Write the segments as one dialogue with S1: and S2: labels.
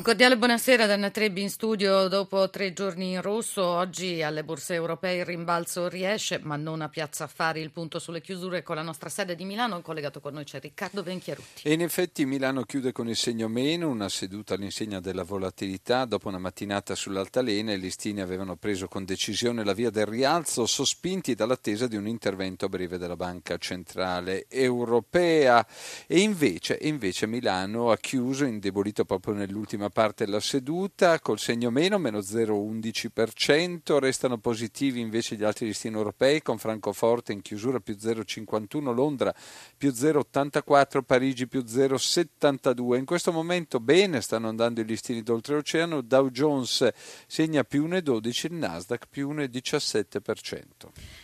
S1: Un cordiale buonasera da Anna Trebbi in studio. Dopo tre giorni in rosso, oggi alle borse europee il rimbalzo riesce, ma non a Piazza Affari. Il punto sulle chiusure con la nostra sede di Milano. Collegato con noi c'è Riccardo Venchiarutti.
S2: E in effetti Milano chiude con il segno meno, una seduta all'insegna della volatilità. Dopo una mattinata sull'altalena, i listini avevano preso con decisione la via del rialzo, sospinti dall'attesa di un intervento a breve della Banca Centrale Europea. E invece, invece Milano ha chiuso, indebolito proprio nell'ultima parte della seduta, col segno meno, meno 0,11%, restano positivi invece gli altri listini europei, con Francoforte in chiusura più 0,51%, Londra più 0,84%, Parigi più 0,72%. In questo momento bene stanno andando i listini d'oltreoceano, Dow Jones segna più 1,12%, il Nasdaq più 1,17%.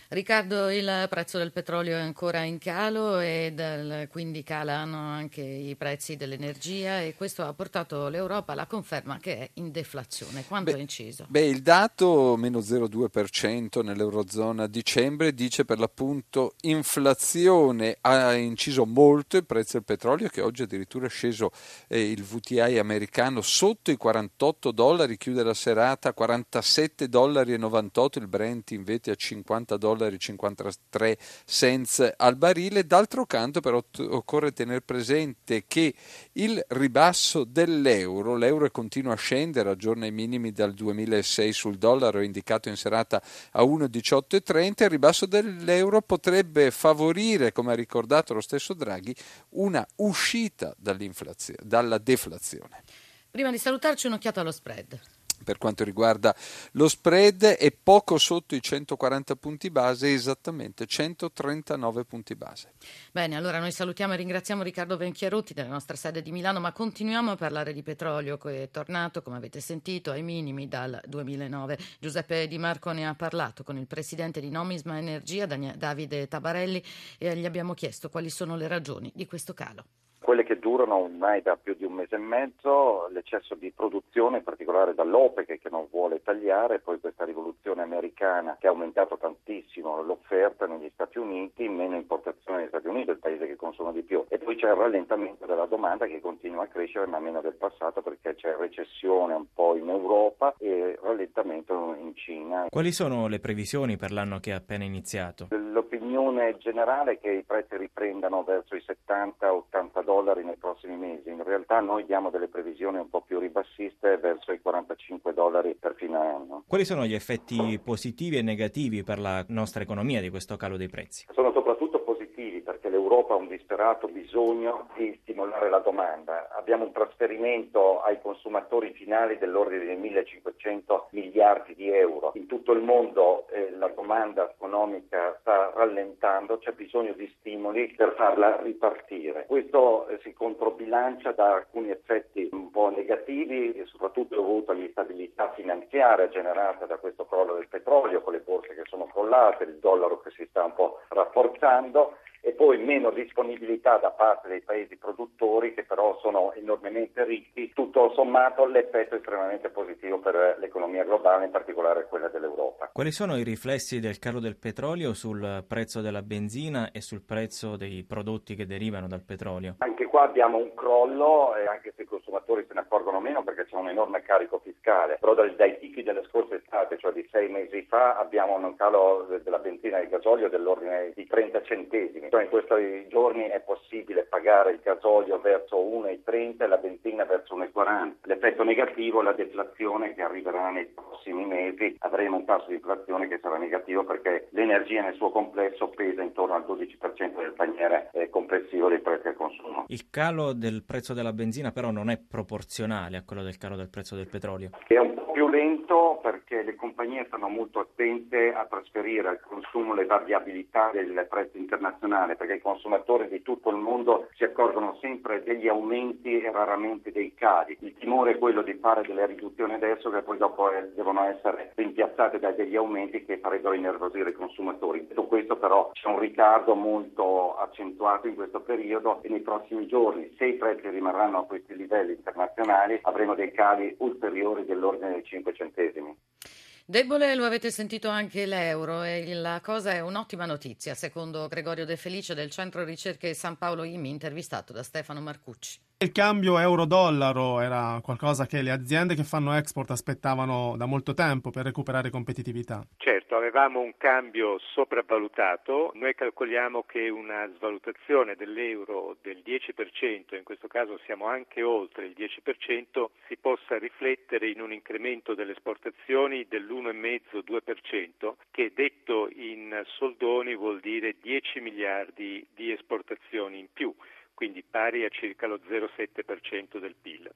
S1: Riccardo, il prezzo del petrolio è ancora in calo e dal, quindi calano anche i prezzi dell'energia e questo ha portato l'Europa alla conferma che è in deflazione. Quanto
S2: beh,
S1: è inciso?
S2: Beh, il dato meno 0,2% nell'Eurozona a dicembre dice per l'appunto inflazione. Ha inciso molto il prezzo del petrolio che oggi addirittura è sceso eh, il VTI americano sotto i 48 dollari, chiude la serata a 47 dollari e 98, il Brent invece a 50 dollari dollari 53 cents al barile. D'altro canto però occorre tenere presente che il ribasso dell'euro, l'euro continua a scendere, aggiorna i minimi dal 2006 sul dollaro indicato in serata a 1,1830, il ribasso dell'euro potrebbe favorire, come ha ricordato lo stesso Draghi, una uscita dalla deflazione.
S1: Prima di salutarci un'occhiata allo spread
S2: per quanto riguarda lo spread è poco sotto i 140 punti base, esattamente 139 punti base.
S1: Bene, allora noi salutiamo e ringraziamo Riccardo Venchiarutti della nostra sede di Milano, ma continuiamo a parlare di petrolio che è tornato, come avete sentito, ai minimi dal 2009. Giuseppe Di Marco ne ha parlato con il presidente di Nomisma Energia, Davide Tabarelli, e gli abbiamo chiesto quali sono le ragioni di questo calo
S3: quelle che durano ormai da più di un mese e mezzo, l'eccesso di produzione, in particolare dall'OPEC che non vuole tagliare, poi questa rivoluzione americana che ha aumentato tantissimo l'offerta negli Stati Uniti, meno importazione negli Stati Uniti, il paese che consuma di più, e poi c'è il rallentamento della domanda che continua a crescere ma meno del passato perché c'è recessione un po' in Europa e rallentamento in Cina.
S4: Quali sono le previsioni per l'anno che è appena iniziato?
S3: L'opinione generale è che i prezzi riprendano verso i 70-80 dollari dollari nei prossimi mesi. In realtà noi diamo delle previsioni un po' più ribassiste verso i 45 dollari per fine anno.
S4: Quali sono gli effetti positivi e negativi per la nostra economia di questo calo dei prezzi?
S3: Sono soprattutto positivi perché l'Europa ha un disperato bisogno di stimolare la domanda. Abbiamo un trasferimento ai consumatori finali dell'ordine di 1500 miliardi di euro. In tutto il mondo eh, la domanda economica sta rallentando, c'è bisogno di stimoli per farla ripartire. Questo eh, si controbilancia da alcuni effetti un po' negativi, soprattutto dovuto all'instabilità finanziaria generata da questo crollo del petrolio, con le borse che sono crollate, il dollaro che si sta un po' rafforzando e poi meno disponibilità da parte dei paesi produttori che però sono enormemente ricchi, tutto sommato l'effetto è estremamente positivo per l'economia globale, in particolare.
S4: Quali sono i riflessi del calo del petrolio sul prezzo della benzina e sul prezzo dei prodotti che derivano dal petrolio?
S3: Anche qua abbiamo un crollo anche se i consumatori se ne accorgono meno perché c'è un enorme carico fiscale, però dai, dai picchi delle scorse estate, cioè di sei mesi fa, abbiamo un calo della benzina e del gasolio dell'ordine di 30 centesimi in questi giorni è possibile pagare il gasolio verso 1,30 e la benzina verso 1,40. L'effetto negativo è la deflazione che arriverà nei prossimi mesi. Avremo un tasso di inflazione che sarà negativo perché l'energia nel suo complesso pesa intorno al 12% del paniere eh, complessivo dei prezzi al consumo.
S4: Il calo del prezzo della benzina però non è proporzionale a quello del calo del prezzo del petrolio.
S3: È un po' più lento perché le compagnie stanno molto attente a trasferire al consumo le variabilità del prezzo internazionale perché i consumatori di tutto il mondo si accorgono sempre degli aumenti e raramente dei cali. Il timore è quello di fare delle riduzioni adesso che poi dopo eh, devono essere rimpiazzate da degli aumenti che farebbero innervosire i consumatori. Detto questo però c'è un ritardo molto accentuato in questo periodo e nei prossimi giorni se i prezzi rimarranno a questi livelli internazionali avremo dei cali ulteriori dell'ordine dei 5 centesimi.
S1: Debole lo avete sentito anche l'euro e la cosa è un'ottima notizia, secondo Gregorio De Felice del Centro Ricerche San Paolo IMI, intervistato da Stefano Marcucci.
S5: Il cambio euro-dollaro era qualcosa che le aziende che fanno export aspettavano da molto tempo per recuperare competitività.
S6: Certo, avevamo un cambio sopravvalutato, noi calcoliamo che una svalutazione dell'euro del 10%, in questo caso siamo anche oltre il 10%, si possa riflettere in un incremento delle esportazioni dell'1,5-2%, che detto in soldoni vuol dire 10 miliardi di esportazioni in più quindi pari a circa lo 0,7% del PIL.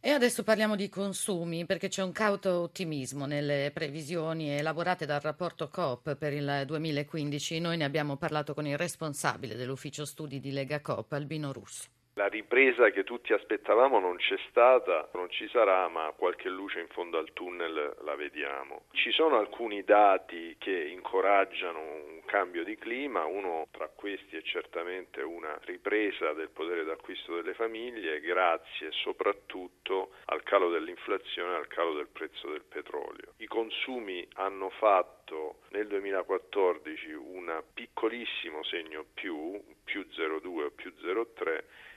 S1: E adesso parliamo di consumi, perché c'è un cauto ottimismo nelle previsioni elaborate dal rapporto COP per il 2015. Noi ne abbiamo parlato con il responsabile dell'ufficio studi di Lega COP, Albino Russo.
S7: La ripresa che tutti aspettavamo non c'è stata, non ci sarà, ma qualche luce in fondo al tunnel la vediamo. Ci sono alcuni dati che incoraggiano un cambio di clima, uno tra questi è certamente una ripresa del potere d'acquisto delle famiglie grazie soprattutto al calo dell'inflazione e al calo del prezzo del petrolio. I consumi hanno fatto nel 2014 un piccolissimo segno più, più 0,2 o più 0,3 e si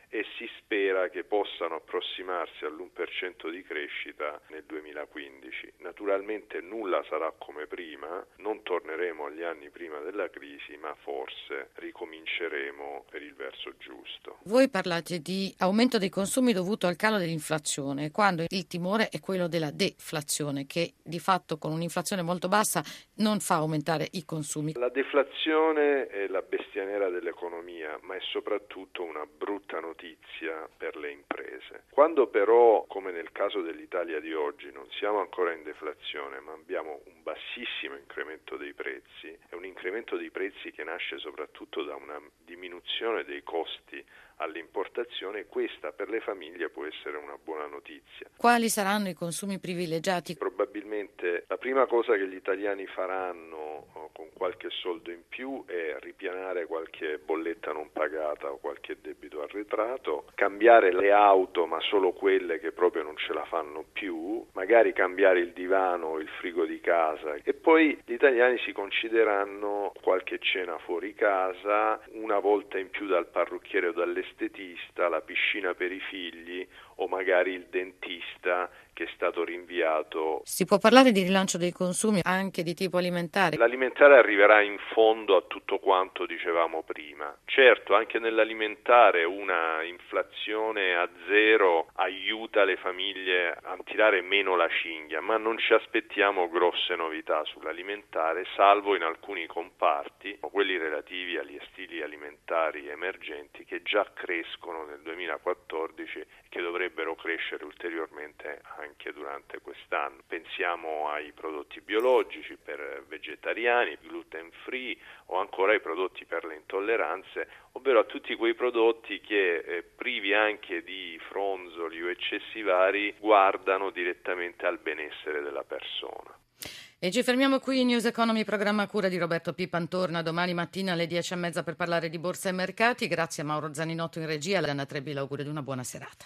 S7: che possano approssimarsi all'1% di crescita nel 2015. Naturalmente nulla sarà come prima, non torneremo agli anni prima della crisi, ma forse ricominceremo per il verso giusto.
S1: Voi parlate di aumento dei consumi dovuto al calo dell'inflazione, quando il timore è quello della deflazione, che di fatto con un'inflazione molto bassa non fa aumentare i consumi.
S7: La deflazione è la bestia nera dell'economia, ma è soprattutto una brutta notizia notizia per le imprese. Quando però, come nel caso dell'Italia di oggi, non siamo ancora in deflazione, ma abbiamo un bassissimo incremento dei prezzi, è un incremento dei prezzi che nasce soprattutto da una diminuzione dei costi all'importazione, questa per le famiglie può essere una buona notizia.
S1: Quali saranno i consumi privilegiati?
S7: Probabilmente la prima cosa che gli italiani faranno oh, con qualche soldo in più è ripianare qualche bolletta non pagata o qualche debito arretrato, cambiare le auto ma solo quelle che proprio non ce la fanno più, magari cambiare il divano o il frigo di casa e poi gli italiani si concederanno qualche cena fuori casa, una volta in più dal parrucchiere o dall'estetista, la piscina per i figli o magari il dentista che è stato rinviato.
S1: Si può parlare di rilancio dei consumi anche di tipo alimentare?
S7: L'alimentare arriverà in fondo a tutto quanto dicevamo prima. Certo, anche nell'alimentare una inflazione a zero aiuta le famiglie a tirare meno la cinghia, ma non ci aspettiamo grosse novità sull'alimentare, salvo in alcuni comparti, quelli relativi agli stili alimentari emergenti che già crescono nel 2014 e che dovrebbero crescere ulteriormente anche anche durante quest'anno. Pensiamo ai prodotti biologici per vegetariani, gluten free o ancora ai prodotti per le intolleranze, ovvero a tutti quei prodotti che eh, privi anche di fronzoli o eccessi vari guardano direttamente al benessere della persona.
S1: E ci fermiamo qui, News Economy, programma cura di Roberto Pipan, torna domani mattina alle 10 e mezza per parlare di borsa e mercati. Grazie a Mauro Zaninotto in regia, a Anna Trebbi l'augurio di una buona serata.